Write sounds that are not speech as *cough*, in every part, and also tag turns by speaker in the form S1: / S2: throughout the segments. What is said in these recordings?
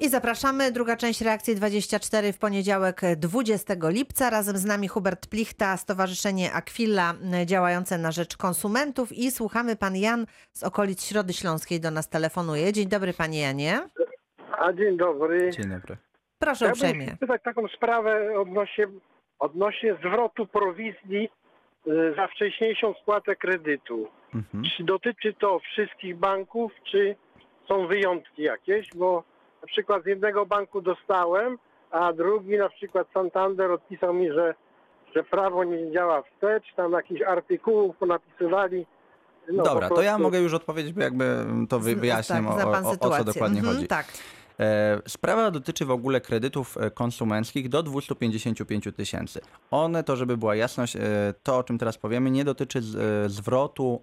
S1: I zapraszamy. Druga część reakcji 24 w poniedziałek 20 lipca. Razem z nami Hubert Plichta, Stowarzyszenie Aquila działające na rzecz konsumentów i słuchamy pan Jan z okolic Środy Śląskiej do nas telefonuje. Dzień dobry panie Janie.
S2: A dzień dobry.
S3: Dzień dobry.
S1: Proszę
S2: Chciałbym
S1: uprzejmie.
S2: spytać taką sprawę odnośnie, odnośnie zwrotu prowizji y, za wcześniejszą spłatę kredytu.
S3: Mhm.
S2: Czy dotyczy to wszystkich banków, czy są wyjątki jakieś? Bo na przykład z jednego banku dostałem, a drugi, na przykład Santander, odpisał mi, że, że prawo nie działa wstecz, tam jakichś artykułów napisywali. No,
S3: Dobra,
S2: po
S3: to ja
S2: prostu-
S3: mogę już odpowiedzieć, bo jakby to wyjaśniam,
S1: tak,
S3: o, o, o co dokładnie
S1: Mhm,
S3: chodzi.
S1: Tak.
S3: E, Sprawa dotyczy w ogóle kredytów e, konsumenckich do 255 tysięcy. One, to żeby była jasność, e, to o czym teraz powiemy, nie dotyczy zwrotu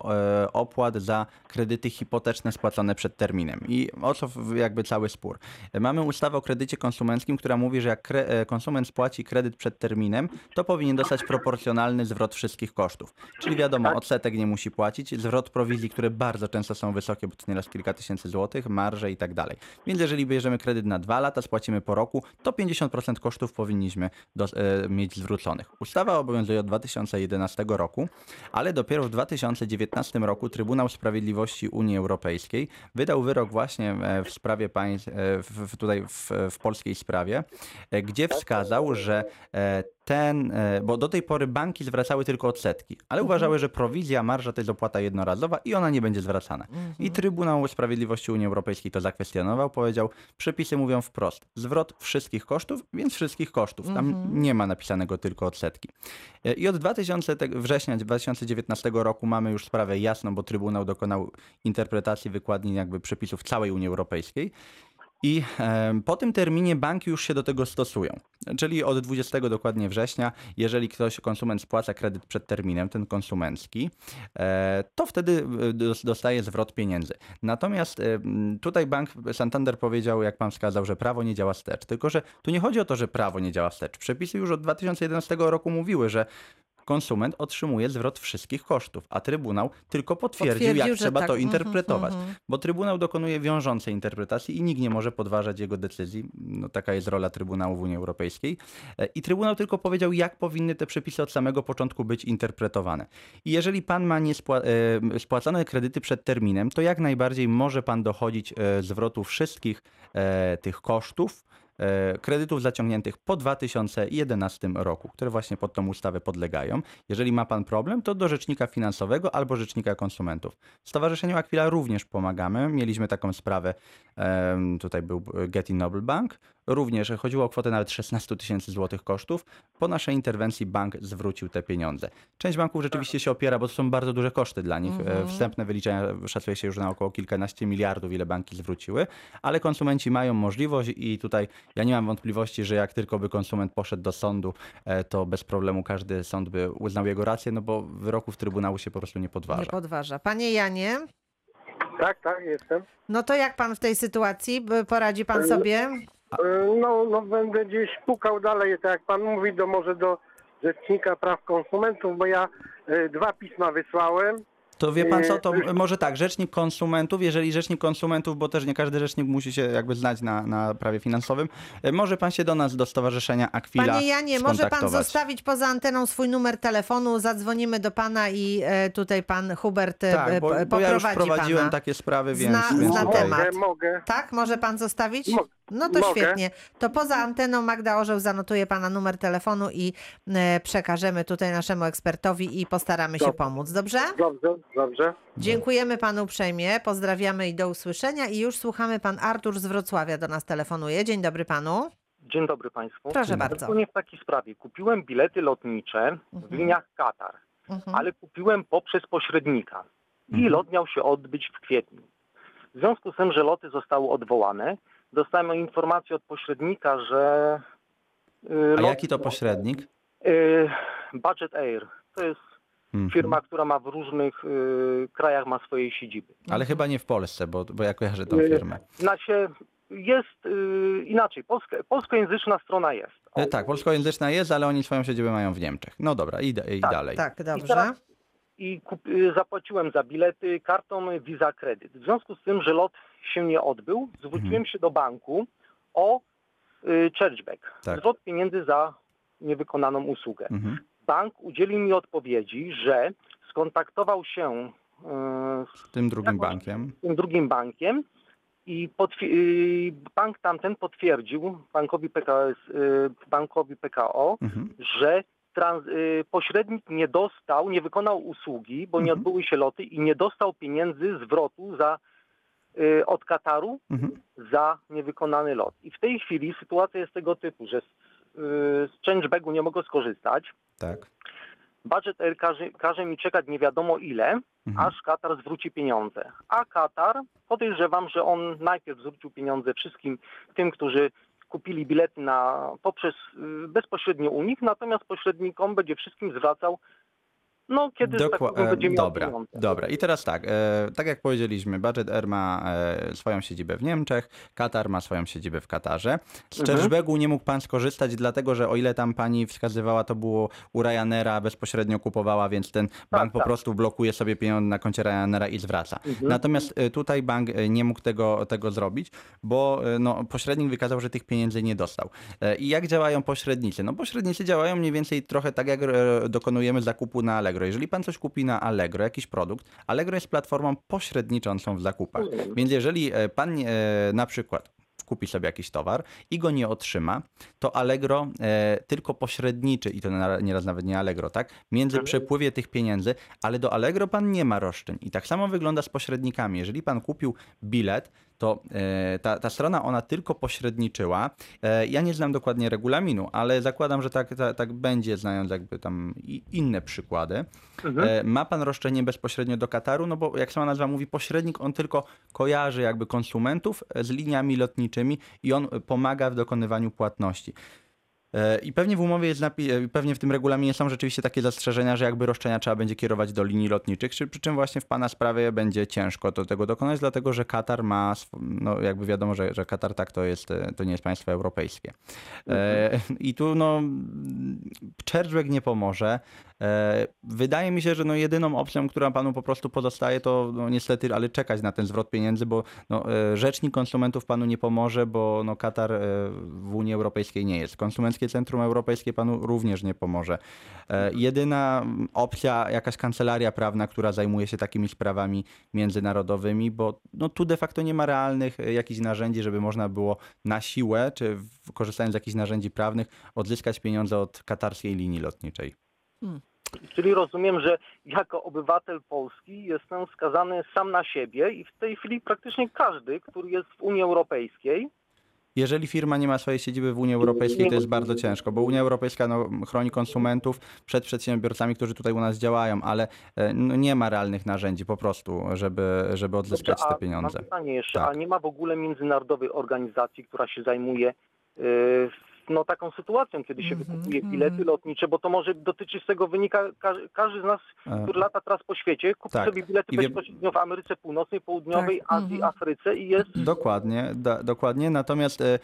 S3: opłat za kredyty hipoteczne spłacone przed terminem. I o co jakby cały spór. Mamy ustawę o kredycie konsumenckim, która mówi, że jak konsument spłaci kredyt przed terminem, to powinien dostać proporcjonalny zwrot wszystkich kosztów. Czyli wiadomo, odsetek nie musi płacić, zwrot prowizji, które bardzo często są wysokie, bo to nieraz kilka tysięcy złotych, marże i tak dalej. Więc jeżeli bierzemy kredyt na dwa lata, spłacimy po roku, to 50% kosztów powinniśmy dos- e, mieć zwróconych. Ustawa obowiązuje od 2011 roku, ale dopiero w 2019 roku Trybunał Sprawiedliwości Unii Europejskiej wydał wyrok właśnie e, w sprawie państw, e, w, tutaj w, w polskiej sprawie, e, gdzie wskazał, że ten, e, bo do tej pory banki zwracały tylko odsetki, ale uważały, że prowizja, marża to jest opłata jednorazowa i ona nie będzie zwracana. I Trybunał Sprawiedliwości Unii Europejskiej to zakwestionował, powiedział, przepisy mówią wprost, zwrot wszystkich kosztów, więc wszystkich kosztów. Tam nie ma napisanego tylko odsetki. E, I od 2000 te- września 2019 roku mamy już sprawę jasną, bo Trybunał dokonał interpretacji wykładni jakby przepisów całej Unii Europejskiej. I po tym terminie banki już się do tego stosują. Czyli od 20 dokładnie września, jeżeli ktoś, konsument spłaca kredyt przed terminem, ten konsumencki, e, to wtedy e, dos- dostaje zwrot pieniędzy. Natomiast e, tutaj bank Santander powiedział, jak pan wskazał, że prawo nie działa wstecz. Tylko, że tu nie chodzi o to, że prawo nie działa wstecz. Przepisy już od 2011 roku mówiły, że konsument otrzymuje zwrot wszystkich kosztów, a Trybunał tylko potwierdził,
S1: Potwierdził,
S3: jak trzeba
S1: tak.
S3: to
S1: Mhm,
S3: interpretować.
S1: mhm.
S3: Bo Trybunał dokonuje wiążącej interpretacji i nikt nie może podważać jego decyzji. No, taka jest rola Trybunału w Unii Europejskiej. E, I Trybunał tylko powiedział, jak powinny te przepisy od samego początku być interpretowane. I jeżeli pan ma e, spłacone kredyty przed terminem, to jak najbardziej może pan dochodzić e, zwrotu wszystkich tych kosztów, kredytów zaciągniętych po 2011 roku, które właśnie pod tą ustawę podlegają. Jeżeli ma pan problem, to do rzecznika finansowego albo rzecznika konsumentów. Stowarzyszeniu Aquila również pomagamy. Mieliśmy taką sprawę, tutaj był Getty Noble Bank. Również chodziło o kwotę nawet 16 tysięcy złotych kosztów. Po naszej interwencji bank zwrócił te pieniądze. Część banków rzeczywiście się opiera, bo to są bardzo duże koszty dla nich. E, Wstępne wyliczenia szacuje się już na około kilkanaście miliardów, ile banki zwróciły, ale konsumenci mają możliwość i tutaj ja nie mam wątpliwości, że jak tylko by konsument poszedł do sądu, e, to bez problemu każdy sąd by uznał jego rację, no bo wyroków Trybunału się po prostu nie
S1: Nie
S3: podważa.
S1: podważa. Panie Janie,
S2: Tak, tak, jestem.
S1: no to jak pan w tej sytuacji? Poradzi pan sobie?
S2: Y, No, no będę gdzieś pukał dalej, tak jak pan mówi, do może do Rzecznika Praw Konsumentów, bo ja y, dwa pisma wysłałem.
S3: To wie pan co, to
S2: Yy,
S3: może tak, rzecznik konsumentów, jeżeli rzecznik konsumentów, bo też nie każdy rzecznik musi się jakby znać na, na prawie finansowym, e, może pan się do nas, do Stowarzyszenia Aquila
S1: Panie Janie, może pan zostawić poza anteną swój numer telefonu, zadzwonimy do pana i e, tutaj pan Hubert e,
S3: Tak, bo,
S1: p-
S3: bo ja już
S1: poprowadzi
S3: prowadziłem
S1: pana.
S3: takie sprawy,
S1: Zna-
S3: więc, więc
S1: zna
S3: tutaj...
S1: temat.
S2: Mogę, mogę.
S1: Tak, może pan zostawić?
S2: Mo-
S1: No to
S2: mogę.
S1: świetnie. To poza anteną Magda Orzeł zanotuje pana numer telefonu i e, przekażemy tutaj naszemu ekspertowi i postaramy się
S2: Dobrze.
S1: pomóc. Dobrze?
S2: Dobrze, dobrze.
S1: Dziękujemy panu uprzejmie, pozdrawiamy i do usłyszenia. I już słuchamy, pan Artur z Wrocławia do nas telefonuje. Dzień dobry panu.
S4: Dzień dobry Państwu.
S1: Proszę bardzo.
S4: Szczególnie w takiej sprawie. Kupiłem bilety lotnicze w
S1: Mhm.
S4: liniach Katar,
S1: Mhm.
S4: ale kupiłem poprzez pośrednika i
S3: Mhm.
S4: lot miał się odbyć w kwietniu. W związku z tym, że loty zostały odwołane, dostałem informację od pośrednika, że... y,
S3: A
S4: lot-
S3: jaki to pośrednik?
S4: y, Budget Air. To jest
S3: Mhm.
S4: Firma, która ma w różnych y, krajach ma swoje siedziby.
S3: Ale chyba nie w Polsce, bo, bo ja kojarzę tą
S4: Nie.
S3: firmę.
S4: Znaczy, jest y, inaczej, polska, polskojęzyczna strona jest.
S3: E, Tak, polskojęzyczna jest, ale oni swoją siedzibę mają w Niemczech. No dobra, i, i
S4: Tak,
S3: dalej.
S1: Tak,
S4: I
S1: dobrze.
S4: teraz- i kup, y, zapłaciłem za bilety kartą Visa Credit. W związku z tym, że lot się nie odbył, zwróciłem
S3: Mhm.
S4: się do banku o y, chargeback,
S3: Tak.
S4: zwrot pieniędzy za niewykonaną usługę.
S3: Mhm.
S4: Bank udzielił mi odpowiedzi, że skontaktował się y, z
S3: Tym drugim
S4: Jakąś-
S3: bankiem.
S4: tym drugim bankiem i y, bank tamten potwierdził bankowi PKO, y, bankowi PKO
S3: Mhm.
S4: że trans, y, pośrednik nie dostał, nie wykonał usługi, bo nie
S3: Mhm.
S4: odbyły się loty i nie dostał pieniędzy zwrotu za, od Kataru
S3: Mhm.
S4: za niewykonany lot. I w tej chwili sytuacja jest tego typu, że z, y, z changebacku nie mogę skorzystać.
S3: Tak.
S4: Budget Air każe, każe mi czekać nie wiadomo ile,
S3: Mhm.
S4: aż Katar zwróci pieniądze. A Katar, podejrzewam, że on najpierw zwrócił pieniądze wszystkim tym, którzy kupili bilety na, poprzez y, bezpośrednio u nich, natomiast pośrednikom będzie wszystkim zwracał, no kiedy tak
S3: Dokła-
S4: powiem, będzie
S3: e,
S4: miał
S3: dobra,
S4: pieniądze.
S3: dobra. I teraz tak, e, tak jak powiedzieliśmy, Budget Air ma e, swoją siedzibę w Niemczech, Katar ma swoją siedzibę w Katarze. Z
S4: Mhm.
S3: Nie mógł pan skorzystać, dlatego że o ile tam pani wskazywała, to było u Ryanaira, bezpośrednio kupowała, więc ten bank po
S4: tak.
S3: prostu blokuje sobie pieniądze na koncie Ryanaira i zwraca.
S4: Mhm.
S3: Natomiast e, tutaj bank e, nie mógł tego, tego zrobić, bo e, no, pośrednik wykazał, że tych pieniędzy nie dostał. I jak działają pośrednicy? No pośrednicy działają mniej więcej trochę tak, jak dokonujemy zakupu na Allegro. Jeżeli pan coś kupi na Allegro, jakiś produkt, Allegro jest platformą pośredniczącą w zakupach.
S4: Rozumiem.
S3: Więc jeżeli e, pan e, na przykład kupi sobie jakiś towar i go nie otrzyma, to Allegro e, tylko pośredniczy, i to nieraz nawet nie Allegro, tak? Między
S4: Mhm.
S3: przepływie tych pieniędzy, ale do Allegro pan nie ma roszczeń. I tak samo wygląda z pośrednikami. Jeżeli pan kupił bilet, to e, ta, ta strona ona tylko pośredniczyła. E, ja nie znam dokładnie regulaminu, ale zakładam, że tak, tak, tak będzie, znając jakby tam inne przykłady.
S4: Mhm.
S3: E, ma pan roszczenie bezpośrednio do Kataru, no bo jak sama nazwa mówi, pośrednik, on tylko kojarzy jakby konsumentów z liniami lotniczymi i on pomaga w dokonywaniu płatności. E, I pewnie w umowie jest napi- e, pewnie w tym regulaminie są rzeczywiście takie zastrzeżenia, że jakby roszczenia trzeba będzie kierować do linii lotniczych, przy, czym właśnie w pana sprawie będzie ciężko do tego dokonać, dlatego że Katar ma, no jakby wiadomo, że, że Katar tak to jest, e, to nie jest państwo europejskie. I tu no chargeback nie pomoże. Wydaje mi się, że no jedyną opcją, która panu po prostu pozostaje, to no niestety, ale czekać na ten zwrot pieniędzy, bo no, rzecznik konsumentów panu nie pomoże, bo no Katar w Unii Europejskiej nie jest. Konsumenckie Centrum Europejskie panu również nie pomoże. E, Jedyna opcja, jakaś kancelaria prawna, która zajmuje się takimi sprawami międzynarodowymi, bo no, tu de facto nie ma realnych e, jakichś narzędzi, żeby można było na siłę, czy korzystając z jakichś narzędzi prawnych, odzyskać pieniądze od katarskiej linii lotniczej.
S4: Czyli rozumiem, że jako obywatel Polski jestem skazany sam na siebie i w tej chwili praktycznie każdy, który jest w Unii Europejskiej,
S3: Jeżeli firma nie ma swojej siedziby w Unii Europejskiej, to jest bardzo ciężko, bo Unia Europejska no, chroni konsumentów przed przedsiębiorcami, którzy tutaj u nas działają, ale e, no, nie ma realnych narzędzi po prostu, żeby, żeby odzyskać
S4: Dobrze,
S3: te pieniądze.
S4: Mam pytanie jeszcze,
S3: Tak.
S4: a nie ma w ogóle międzynarodowej organizacji, która się zajmuje yy, no, taką sytuacją, kiedy się
S1: Mhm,
S4: wykupuje
S1: mhm.
S4: bilety lotnicze, bo to może dotyczyć z tego wynika, każdy, każdy z nas, który lata teraz po świecie, kupi
S3: Tak.
S4: sobie bilety
S3: I wie-
S4: bezpośrednio w Ameryce Północnej, Południowej,
S1: Tak,
S4: Azji,
S1: mhm.
S4: Afryce i jest
S3: Dokładnie, dokładnie. Natomiast e,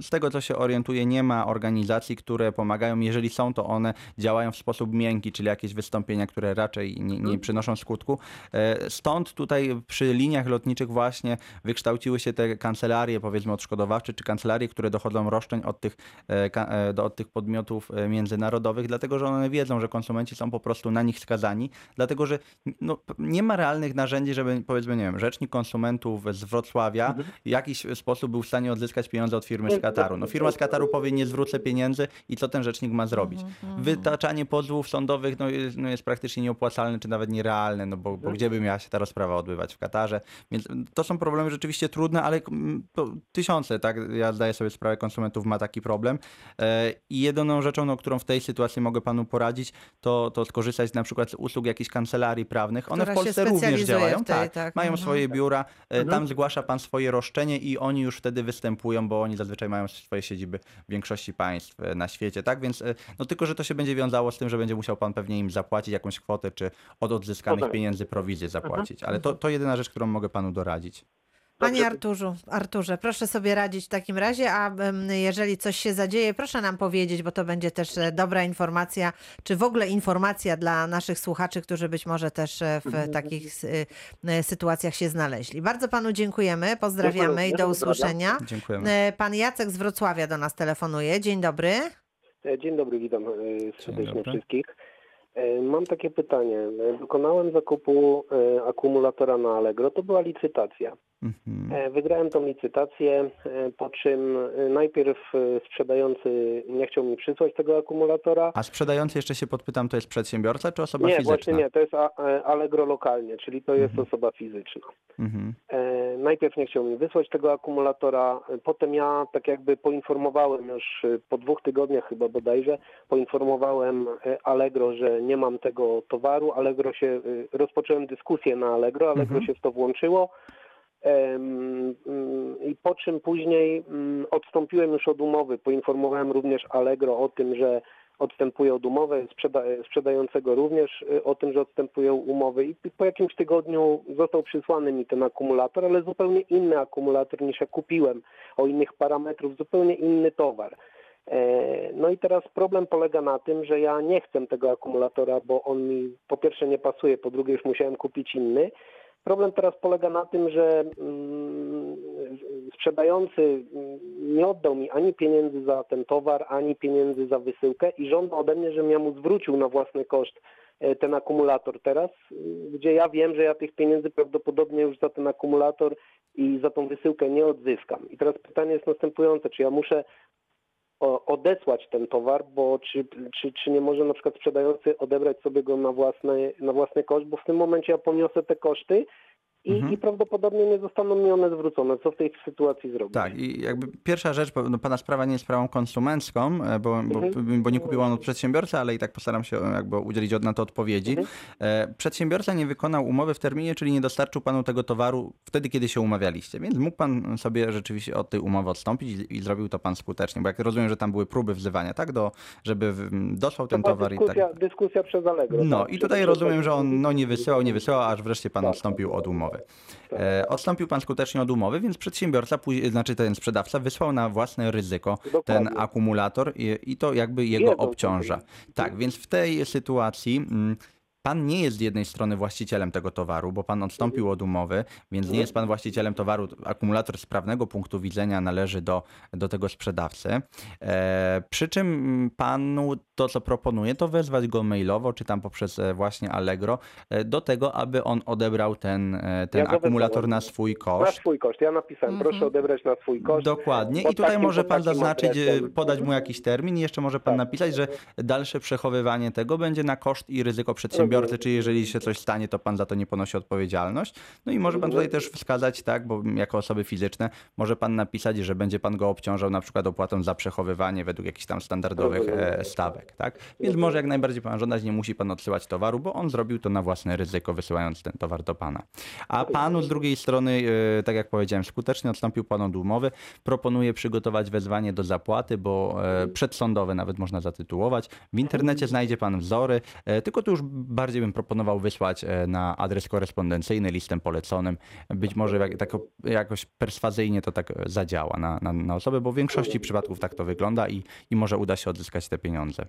S3: z tego, co się orientuję, nie ma organizacji, które pomagają. Jeżeli są, to one działają w sposób miękki, czyli jakieś wystąpienia, które raczej nie, nie przynoszą skutku. E, Stąd tutaj przy liniach lotniczych właśnie wykształciły się te kancelarie, powiedzmy odszkodowawcze, czy kancelarie, które dochodzą roszczeń od tych, e, ka- e, do, od tych podmiotów e, międzynarodowych, dlatego że one wiedzą, że konsumenci są po prostu na nich skazani, dlatego że no, nie ma realnych narzędzi, żeby powiedzmy, nie wiem, rzecznik konsumentów z Wrocławia w jakiś sposób był w stanie odzyskać pieniądze od firmy z Kataru. No firma z Kataru powie, nie zwrócę pieniędzy i co ten rzecznik ma zrobić? Wytaczanie pozwów sądowych no, jest, no, jest praktycznie nieopłacalne, czy nawet nierealne, no bo, bo gdzie by miała się ta rozprawa odbywać w Katarze? Więc to są problemy rzeczywiście trudne, ale tysiące, tak? Ja zdaję sobie sprawę, konsumentów ma taki problem. E, I jedyną rzeczą, no, którą w tej sytuacji mogę panu poradzić, to, to skorzystać na przykład z usług jakichś kancelarii prawnych. One
S1: Która
S3: w Polsce również działają.
S1: tej,
S3: tak,
S1: tak.
S3: mają
S1: Mhm.
S3: swoje biura, e, tam zgłasza pan swoje roszczenie i oni już wtedy występują, bo oni zazwyczaj mają swoje siedziby w większości państw e, na świecie, tak? Więc no tylko, że to się będzie wiązało z tym, że będzie musiał pan pewnie im zapłacić jakąś kwotę, czy od odzyskanych pieniędzy prowizję zapłacić. Ale to, to jedyna rzecz, którą mogę panu doradzić.
S1: Panie. Arturzu, Arturze, proszę sobie radzić w takim razie, a jeżeli coś się zadzieje, proszę nam powiedzieć, bo to będzie też e, dobra informacja, czy w ogóle informacja dla naszych słuchaczy, którzy być może też e, w takich s- e, sytuacjach się znaleźli. Bardzo panu dziękujemy, pozdrawiamy i do usłyszenia.
S3: Dziękujemy.
S1: Pan Jacek z Wrocławia do nas telefonuje. Dzień dobry.
S2: Dzień dobry, witam serdecznie wszystkich. E, Mam takie pytanie. E, Dokonałem zakupu e, akumulatora na Allegro. To była licytacja.
S3: Mhm.
S2: Wygrałem tą licytację, po czym najpierw sprzedający nie chciał mi przysłać tego akumulatora.
S3: A sprzedający, jeszcze się podpytam, to jest przedsiębiorca czy osoba
S2: Nie,
S3: fizyczna?
S2: właśnie nie, to jest Allegro lokalnie, czyli to jest
S3: Mhm.
S2: osoba fizyczna.
S3: Mhm.
S2: Najpierw nie chciał mi wysłać tego akumulatora, potem ja tak jakby poinformowałem już e, po dwóch tygodniach chyba bodajże, poinformowałem e, Allegro, że nie mam tego towaru. Allegro się, e, rozpocząłem dyskusję na Allegro, Allegro
S3: Mhm.
S2: się w to włączyło. Mm, I po czym później mm, odstąpiłem już od umowy. Poinformowałem również Allegro o tym, że odstępuję od umowy, sprzeda sprzedającego również y, o tym, że odstępuję umowy i po jakimś tygodniu został przysłany mi ten akumulator, ale zupełnie inny akumulator niż ja kupiłem, o innych parametrów, zupełnie inny towar. E, No i teraz problem polega na tym, że ja nie chcę tego akumulatora, bo on mi po pierwsze nie pasuje, po drugie już musiałem kupić inny. Problem teraz polega na tym, że mm, sprzedający nie oddał mi ani pieniędzy za ten towar, ani pieniędzy za wysyłkę i żąda ode mnie, żebym ja mu zwrócił na własny koszt e, ten akumulator. Teraz, y, gdzie ja wiem, że ja tych pieniędzy prawdopodobnie już za ten akumulator i za tą wysyłkę nie odzyskam. I teraz pytanie jest następujące, czy ja muszę odesłać ten towar, bo czy, czy, czy nie może na przykład sprzedający odebrać sobie go na własny, na własny koszt, bo w tym momencie ja poniosę te koszty i,
S3: Mhm.
S2: i prawdopodobnie nie zostaną mi one zwrócone. Co w tej sytuacji zrobić?
S3: Tak, i jakby pierwsza rzecz, bo no, pana sprawa nie jest sprawą konsumencką, e, bo,
S2: Mhm.
S3: bo nie kupił on od przedsiębiorcy, ale i tak postaram się e, jakby udzielić od- na to odpowiedzi.
S2: Mhm.
S3: E, Przedsiębiorca nie wykonał umowy w terminie, czyli nie dostarczył panu tego towaru wtedy, kiedy się umawialiście, więc mógł pan sobie rzeczywiście od tej umowy odstąpić i, i zrobił to pan skutecznie, bo jak rozumiem, że tam były próby wzywania, tak, do, żeby dostał ten towar i
S2: dyskusja,
S3: tak.
S2: dyskusja przez Allegro.
S3: No
S2: tak,
S3: i tutaj rozumiem, że on no, nie wysyłał, nie wysyłał, aż wreszcie pan
S2: Tak.
S3: odstąpił od umowy.
S2: Tak.
S3: E, odstąpił pan skutecznie od umowy, więc przedsiębiorca, znaczy ten sprzedawca wysłał na własne ryzyko ten
S2: Dokładnie.
S3: akumulator i, i to jakby jego
S2: Wiedzą,
S3: obciąża. Tak, więc w tej sytuacji mm, pan nie jest z jednej strony właścicielem tego towaru, bo pan odstąpił od umowy, więc nie jest pan właścicielem towaru. Akumulator z prawnego punktu widzenia należy do, do tego sprzedawcy. E, przy czym mm, panu to, co proponuje, to wezwać go mailowo, czy tam poprzez e, właśnie Allegro, e, do tego, aby on odebrał ten, e, ten
S2: Ja
S3: akumulator na swój
S2: Na
S3: koszt.
S2: swój koszt. Ja napisałem,
S1: Mhm.
S2: proszę odebrać na swój koszt.
S3: Dokładnie. I tutaj
S2: takim-
S3: może pan zaznaczyć,
S2: adresem.
S3: podać mu jakiś termin i jeszcze może pan
S2: Tak.
S3: napisać, że dalsze przechowywanie tego będzie na koszt i ryzyko przedsiębiorcy,
S2: Rozumiem.
S3: czyli jeżeli się coś stanie, to pan za to nie ponosi odpowiedzialność. No i może pan tutaj też wskazać, tak, bo jako osoby fizyczne może pan napisać, że będzie pan go obciążał na przykład opłatą za przechowywanie według jakichś tam standardowych
S2: Rozumiem.
S3: e, stawek, tak? Więc może jak najbardziej pan żądać, nie musi pan odsyłać towaru, bo on zrobił to na własne ryzyko, wysyłając ten towar do pana. A panu z drugiej strony, e, tak jak powiedziałem, skutecznie odstąpił pan od umowy. Proponuję przygotować wezwanie do zapłaty, bo e, przedsądowe nawet można zatytułować. W internecie znajdzie pan wzory, e, tylko tu już bardziej bym proponował wysłać e, na adres korespondencyjny listem poleconym. Być może jak, tak, jakoś perswazyjnie to tak zadziała na, na, na osobę, bo w większości przypadków tak to wygląda i, i może uda się odzyskać te pieniądze.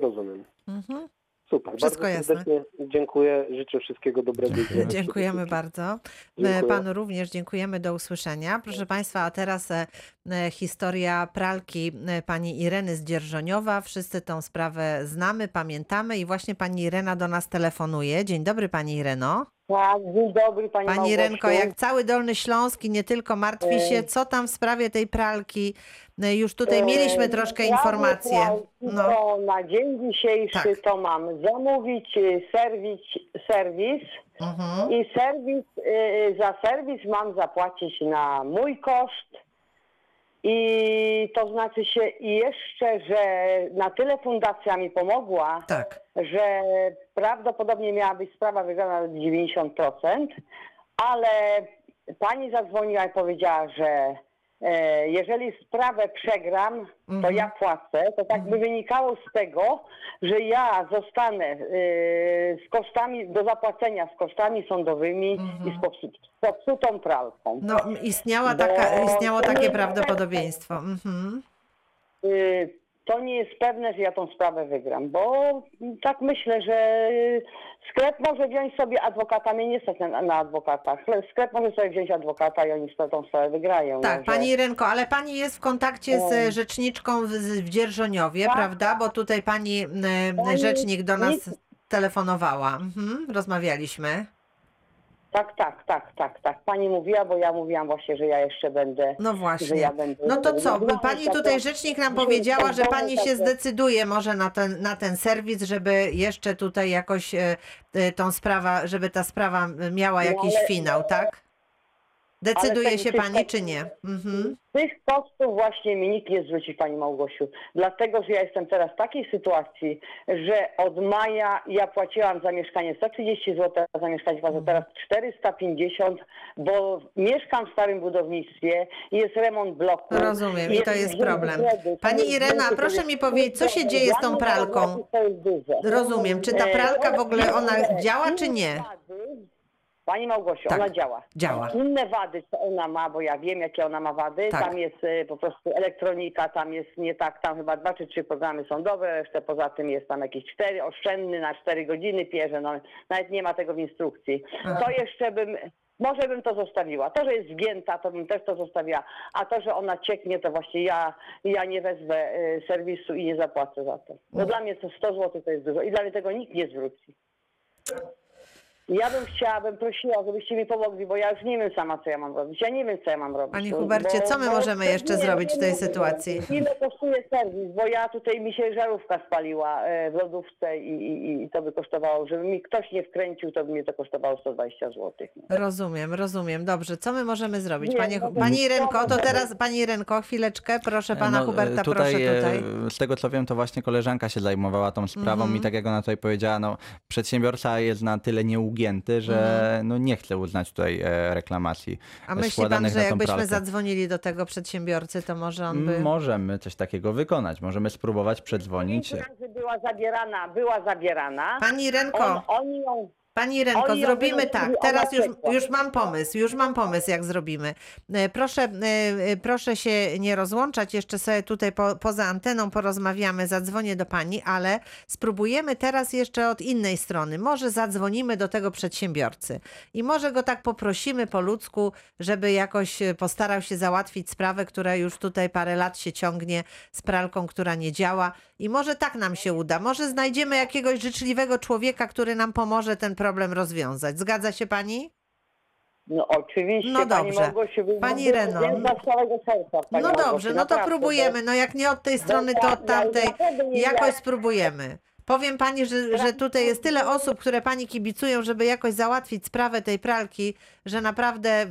S2: Rozumiem.
S1: Mhm.
S2: Super.
S1: Wszystko
S2: bardzo
S1: jasne.
S2: dziękuję. Życzę wszystkiego dobrego. *laughs* zdrowia.
S1: Dziękujemy bardzo.
S2: Dziękuję.
S1: Panu również dziękujemy. Do usłyszenia. Proszę Państwa, a teraz e, historia pralki e, pani Ireny z Dzierżoniowa. Wszyscy tą sprawę znamy, pamiętamy i właśnie pani Irena do nas telefonuje. Dzień dobry Pani Ireno.
S5: Tak, dzień dobry Pani
S1: Pani
S5: Małgosiu.
S1: Irenko, jak cały Dolny Śląsk i nie tylko martwi się, co tam w sprawie tej pralki. E, Już tutaj mieliśmy
S5: E,
S1: troszkę
S5: sprawy
S1: informacje.
S5: pralki,
S1: No,
S5: To na dzień dzisiejszy
S1: Tak.
S5: to mam zamówić y, serwis, serwis
S1: mhm.
S5: i serwis, y, za serwis mam zapłacić na mój koszt. I to znaczy się i jeszcze, że na tyle fundacja mi pomogła,
S1: tak.
S5: że prawdopodobnie miała być sprawa wygrana na 90%, ale pani zadzwoniła i powiedziała, że jeżeli sprawę przegram, to
S1: Mhm.
S5: ja płacę, to tak by wynikało z tego, że ja zostanę e, z kosztami do zapłacenia, z kosztami sądowymi i z popsu- z popsutą pralką.
S1: No, istniała taka,
S5: Bo-
S1: istniało takie prawdopodobieństwo. Mhm.
S5: To nie jest pewne, że ja tą sprawę wygram, bo tak myślę, że sklep może wziąć sobie adwokata, mnie nie stać na, na adwokata. Sklep może sobie wziąć adwokata i oni tą sprawę wygrają.
S1: Tak,
S5: no,
S1: pani
S5: że-
S1: Irenko, ale pani jest w kontakcie z rzeczniczką w, w Dzierżoniowie,
S5: Tak.
S1: prawda? Bo tutaj pani
S5: Pani
S1: rzecznik do nas
S5: nic-
S1: telefonowała. Mhm, rozmawialiśmy.
S5: Tak, tak, tak, tak, tak. Pani mówiła, bo ja mówiłam właśnie, że ja jeszcze będę.
S1: No
S5: Że
S1: właśnie.
S5: ja będę
S1: No to co?
S5: No,
S1: Pani tutaj rzecznik nam powiedziała, że pani się zdecyduje może na ten, na ten serwis, żeby jeszcze tutaj jakoś e, e, tą sprawa, żeby ta sprawa miała
S5: No,
S1: jakiś finał, tak? Decyduje się
S5: tych
S1: pani, czy nie? Mhm.
S5: Tych kosztów właśnie mi nikt nie zwróci, Pani Małgosiu. Dlatego, że ja jestem teraz w takiej sytuacji, że od maja ja płaciłam za mieszkanie 130 zł, a za mieszkanie płacę teraz 450, bo mieszkam w starym budownictwie, jest remont bloku.
S1: Rozumiem i to jest problem. Pani Irena, proszę mi powiedzieć, co się dzieje z tą pralką? Rozumiem. Czy ta
S5: E,
S1: pralka w ogóle, ona działa, czy nie?
S5: Pani Małgosiu,
S1: Tak,
S5: ona działa.
S1: działa.
S5: Inne wady, co ona ma, bo ja wiem, jakie ona ma wady.
S1: Tak.
S5: Tam jest e, po prostu elektronika, tam jest nie tak, tam chyba dwa czy trzy programy są dobre, resztę poza tym jest tam jakieś cztery, oszczędny na cztery godziny pierze, no nawet nie ma tego w instrukcji. To jeszcze bym, może bym to zostawiła. To, że jest zgięta, to bym też to zostawiła. A to, że ona cieknie, to właśnie ja, ja nie wezwę e, serwisu i nie zapłacę za to. Bo dla mnie to 100 zł to jest dużo i dla mnie tego nikt nie zwróci. Ja bym chciała, bym prosiła, żebyście mi pomogli, bo ja już nie wiem sama, co ja mam robić. Ja nie wiem, co ja mam robić.
S1: Panie Hubercie, co my możemy jeszcze
S5: nie,
S1: zrobić w tej sytuacji?
S5: Ile kosztuje serwis, bo ja tutaj mi się żarówka spaliła e, w lodówce i, i, i to by kosztowało, żeby mi ktoś nie wkręcił, to by mnie to kosztowało 120 zł.
S1: Rozumiem, rozumiem. Dobrze, co my możemy zrobić?
S5: Nie,
S1: Panie,
S5: no
S1: pani
S5: to
S1: Irenko, to teraz Pani Irenko, chwileczkę, proszę Pana
S3: No,
S1: Huberta,
S3: e,
S1: proszę tutaj.
S3: e, Z tego co wiem, to właśnie koleżanka się zajmowała tą sprawą
S1: Mhm.
S3: i tak jak ona tutaj powiedziała, no, przedsiębiorca jest na tyle nieugięty, że no, nie chce uznać tutaj e, reklamacji
S1: Mhm. A myśli Pan, że jakbyśmy
S3: pralkę.
S1: zadzwonili do tego przedsiębiorcy, to może on by...
S3: Możemy coś takiego wykonać, możemy spróbować przedzwonić.
S5: Pięć razy była zabierana, była zabierana.
S1: Pani Irenko,
S5: On, oni ją
S1: Pani Renko,
S5: Oni
S1: zrobimy tak. Teraz już, już mam pomysł, już mam pomysł, jak zrobimy. E, Proszę, e, e, proszę się nie rozłączać, jeszcze sobie tutaj po, poza anteną porozmawiamy, zadzwonię do Pani, ale spróbujemy teraz jeszcze od innej strony. Może zadzwonimy do tego przedsiębiorcy i może go tak poprosimy po ludzku, żeby jakoś postarał się załatwić sprawę, która już tutaj parę lat się ciągnie z pralką, która nie działa i może tak nam się uda. Może znajdziemy jakiegoś życzliwego człowieka, który nam pomoże ten problem rozwiązać. Zgadza się pani?
S5: No oczywiście,
S1: No
S5: Pani
S1: dobrze.
S5: Małgosiu,
S1: Pani
S5: wy-
S1: Reno.
S5: Więc z całego serca, Pani
S1: No
S5: Małgosiu,
S1: dobrze, no to
S5: naprawdę,
S1: próbujemy. No jak nie od tej strony, to od tamtej. Jakoś spróbujemy. Powiem pani, że, że tutaj jest tyle osób, które pani kibicują, żeby jakoś załatwić sprawę tej pralki, że naprawdę y,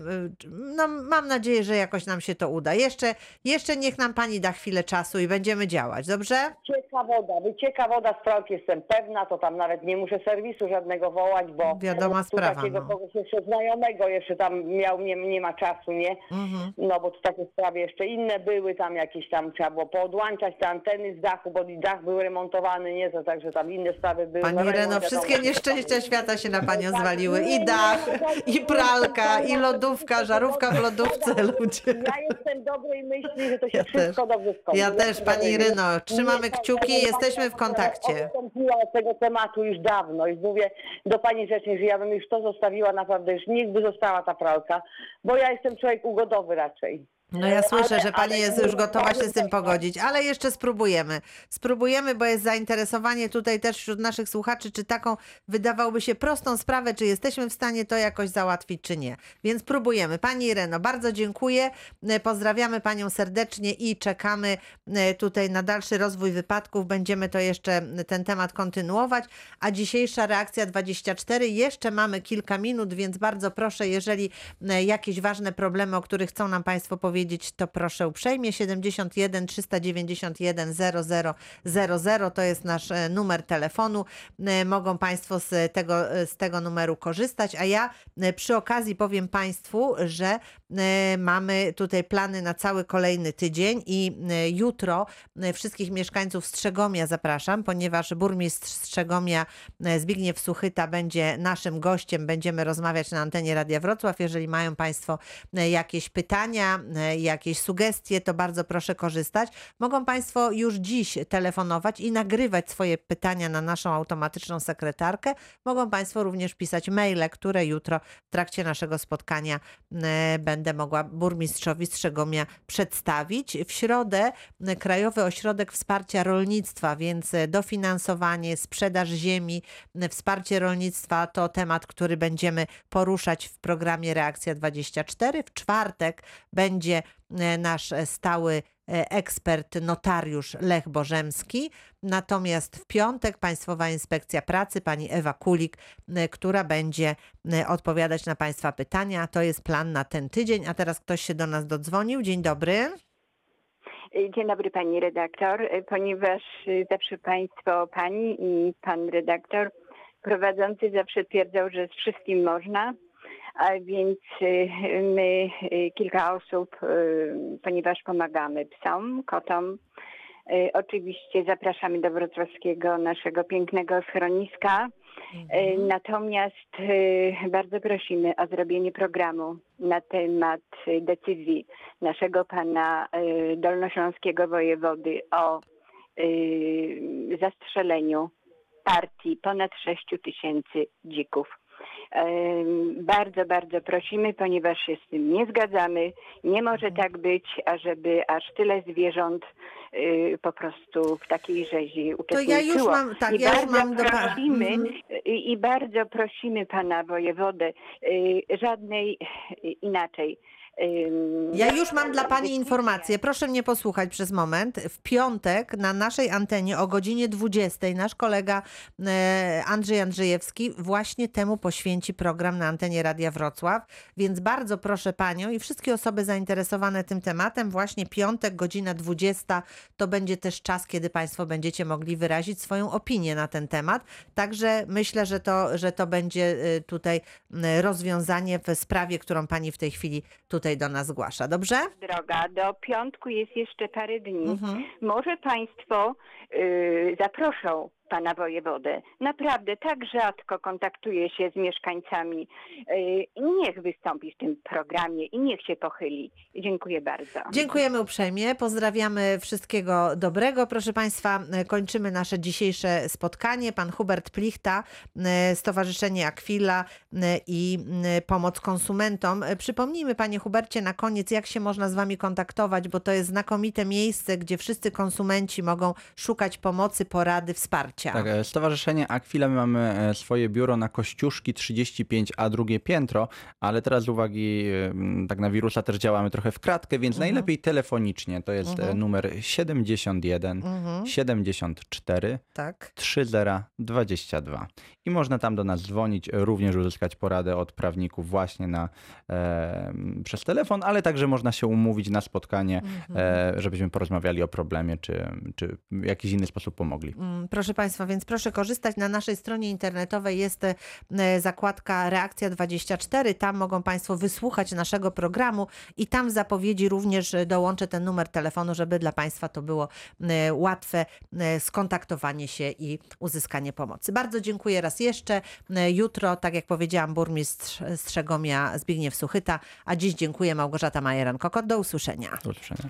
S1: no, mam nadzieję, że jakoś nam się to uda. Jeszcze, jeszcze niech nam pani da chwilę czasu i będziemy działać, dobrze?
S5: Wycieka woda, wycieka woda z pralki, jestem pewna, to tam nawet nie muszę serwisu żadnego wołać, bo
S1: Wiadoma sprawa,
S5: takiego
S1: no.
S5: kogoś jeszcze znajomego jeszcze tam miał, nie, nie ma czasu, nie?
S1: Mhm.
S5: No bo tu takie sprawy jeszcze inne były, tam jakieś tam trzeba było poodłączać te anteny z dachu, bo dach był remontowany, nie? To także tam inne sprawy były.
S1: Pani
S5: No,
S1: Reno, wszystkie nieszczęścia świata się na panią zwaliły. I dach, i pralka, i lodówka, żarówka w lodówce, ludzie.
S5: Ja jestem dobrej myśli, że to się
S1: Ja
S5: wszystko dobrze skończy.
S1: Ja też, pani
S5: myśli.
S1: trzymamy kciuki, jesteśmy w kontakcie.
S5: Odstąpiła od tego tematu już dawno i mówię do pani rzecznik, że ja bym już to zostawiła naprawdę, już niech by została ta pralka, bo ja jestem człowiek ugodowy raczej.
S1: No ja słyszę,
S5: Ale-
S1: że pani jest już gotowa się z tym pogodzić, ale jeszcze spróbujemy. Spróbujemy, bo jest zainteresowanie tutaj też wśród naszych słuchaczy, czy taką wydawałoby się prostą sprawę, czy jesteśmy w stanie to jakoś załatwić, czy nie. Więc próbujemy. Pani Ireno, bardzo dziękuję. E, Pozdrawiamy panią serdecznie i czekamy e, tutaj na dalszy rozwój wypadków. Będziemy to jeszcze ten temat kontynuować. A dzisiejsza reakcja 24 jeszcze mamy kilka minut, więc bardzo proszę, jeżeli jakieś ważne problemy, o których chcą nam państwo powiedzieć, powiedzieć, to proszę uprzejmie. 71 391 0000 to jest nasz e, numer telefonu. E, Mogą Państwo z tego, e, z tego numeru korzystać. A ja przy okazji powiem Państwu, że mamy tutaj plany na cały kolejny tydzień i jutro wszystkich mieszkańców Strzegomia zapraszam, ponieważ burmistrz Strzegomia Zbigniew Suchyta będzie naszym gościem. Będziemy rozmawiać na antenie Radia Wrocław. Jeżeli mają Państwo jakieś pytania, jakieś sugestie, to bardzo proszę korzystać. Mogą Państwo już dziś telefonować i nagrywać swoje pytania na naszą automatyczną sekretarkę. Mogą Państwo również pisać maile, które jutro w trakcie naszego spotkania e, będę mogła burmistrzowi Strzegomia przedstawić. W środę e, Krajowy Ośrodek Wsparcia Rolnictwa, więc e, dofinansowanie, sprzedaż ziemi, e, wsparcie rolnictwa to temat, który będziemy poruszać w programie Reakcja 24. W czwartek będzie e, nasz e, stały e, ekspert, notariusz Lech Bożemski. Natomiast w piątek Państwowa Inspekcja Pracy, pani Ewa Kulik, która będzie odpowiadać na Państwa pytania. To jest plan na ten tydzień. A teraz ktoś się do nas dodzwonił. Dzień dobry.
S6: Dzień dobry pani redaktor, ponieważ zawsze państwo, pani i pan redaktor prowadzący zawsze twierdzą, że z wszystkim można, a więc y, my, y, kilka osób, y, ponieważ pomagamy psom, kotom, oczywiście zapraszamy do wrocławskiego naszego pięknego schroniska. Y, Natomiast bardzo prosimy o zrobienie programu na temat decyzji naszego pana dolnośląskiego wojewody o zastrzeleniu partii ponad 6 tysięcy dzików. Bardzo, bardzo prosimy, ponieważ się z tym nie zgadzamy. Nie może tak być, ażeby aż tyle zwierząt y, po prostu w takiej rzezi
S1: To
S6: uczestniczyło.
S1: ja już mam, tak,
S6: I
S1: ja
S6: bardzo
S1: mam do pana.
S6: prosimy,
S1: Mhm.
S6: i, I bardzo prosimy pana wojewodę, y, żadnej y, inaczej.
S1: Ja już mam dla Pani informację. Proszę mnie posłuchać przez moment. W piątek na naszej antenie o godzinie 20 nasz kolega e, Andrzej Andrzejewski właśnie temu poświęci program na antenie Radia Wrocław. Więc bardzo proszę Panią i wszystkie osoby zainteresowane tym tematem, właśnie piątek, godzina 20 to będzie też czas, kiedy Państwo będziecie mogli wyrazić swoją opinię na ten temat. Także myślę, że to, że to będzie e, tutaj rozwiązanie w sprawie, którą Pani w tej chwili tutaj do nas zgłasza. Dobrze?
S6: Droga, do piątku jest jeszcze parę dni.
S1: Mhm.
S6: Może Państwo y, zaproszą Pana wojewodę. Naprawdę tak rzadko kontaktuje się z mieszkańcami. Y, niech wystąpi w tym programie i niech się pochyli. Dziękuję bardzo.
S1: Dziękujemy uprzejmie, pozdrawiamy wszystkiego dobrego. Proszę Państwa, e, kończymy nasze dzisiejsze spotkanie. Pan Hubert Plichta, e, Stowarzyszenie Aquila e, i e, Pomoc Konsumentom. E, Przypomnijmy Panie Hubercie na koniec, jak się można z Wami kontaktować, bo to jest znakomite miejsce, gdzie wszyscy konsumenci mogą szukać pomocy, porady, wsparcia.
S3: Tak, e, Stowarzyszenie Aquila, my mamy e, swoje biuro na Kościuszki 35A, drugie piętro, ale teraz z uwagi e, tak na wirusa też działamy trochę w kratkę, więc najlepiej telefonicznie. To jest e, numer 71
S1: Mhm,
S3: 74
S1: tak.
S3: 3022. I można tam do nas dzwonić, również uzyskać poradę od prawników właśnie na, e, przez telefon, ale także można się umówić na spotkanie, e, żebyśmy porozmawiali o problemie, czy, czy w jakiś inny sposób pomogli.
S1: Mm, Proszę Państwa, więc proszę korzystać. Na naszej stronie internetowej jest e, zakładka Reakcja 24. Tam mogą Państwo wysłuchać naszego programu i tam w zapowiedzi również e, dołączę ten numer telefonu, żeby dla Państwa to było e, łatwe skontaktowanie się i uzyskanie pomocy. Bardzo dziękuję raz jeszcze. Jutro, tak jak powiedziałam, burmistrz Strzegomia Zbigniew Suchyta, a dziś dziękuję Małgorzata Majeran-Kokot. Do usłyszenia.
S3: Do usłyszenia.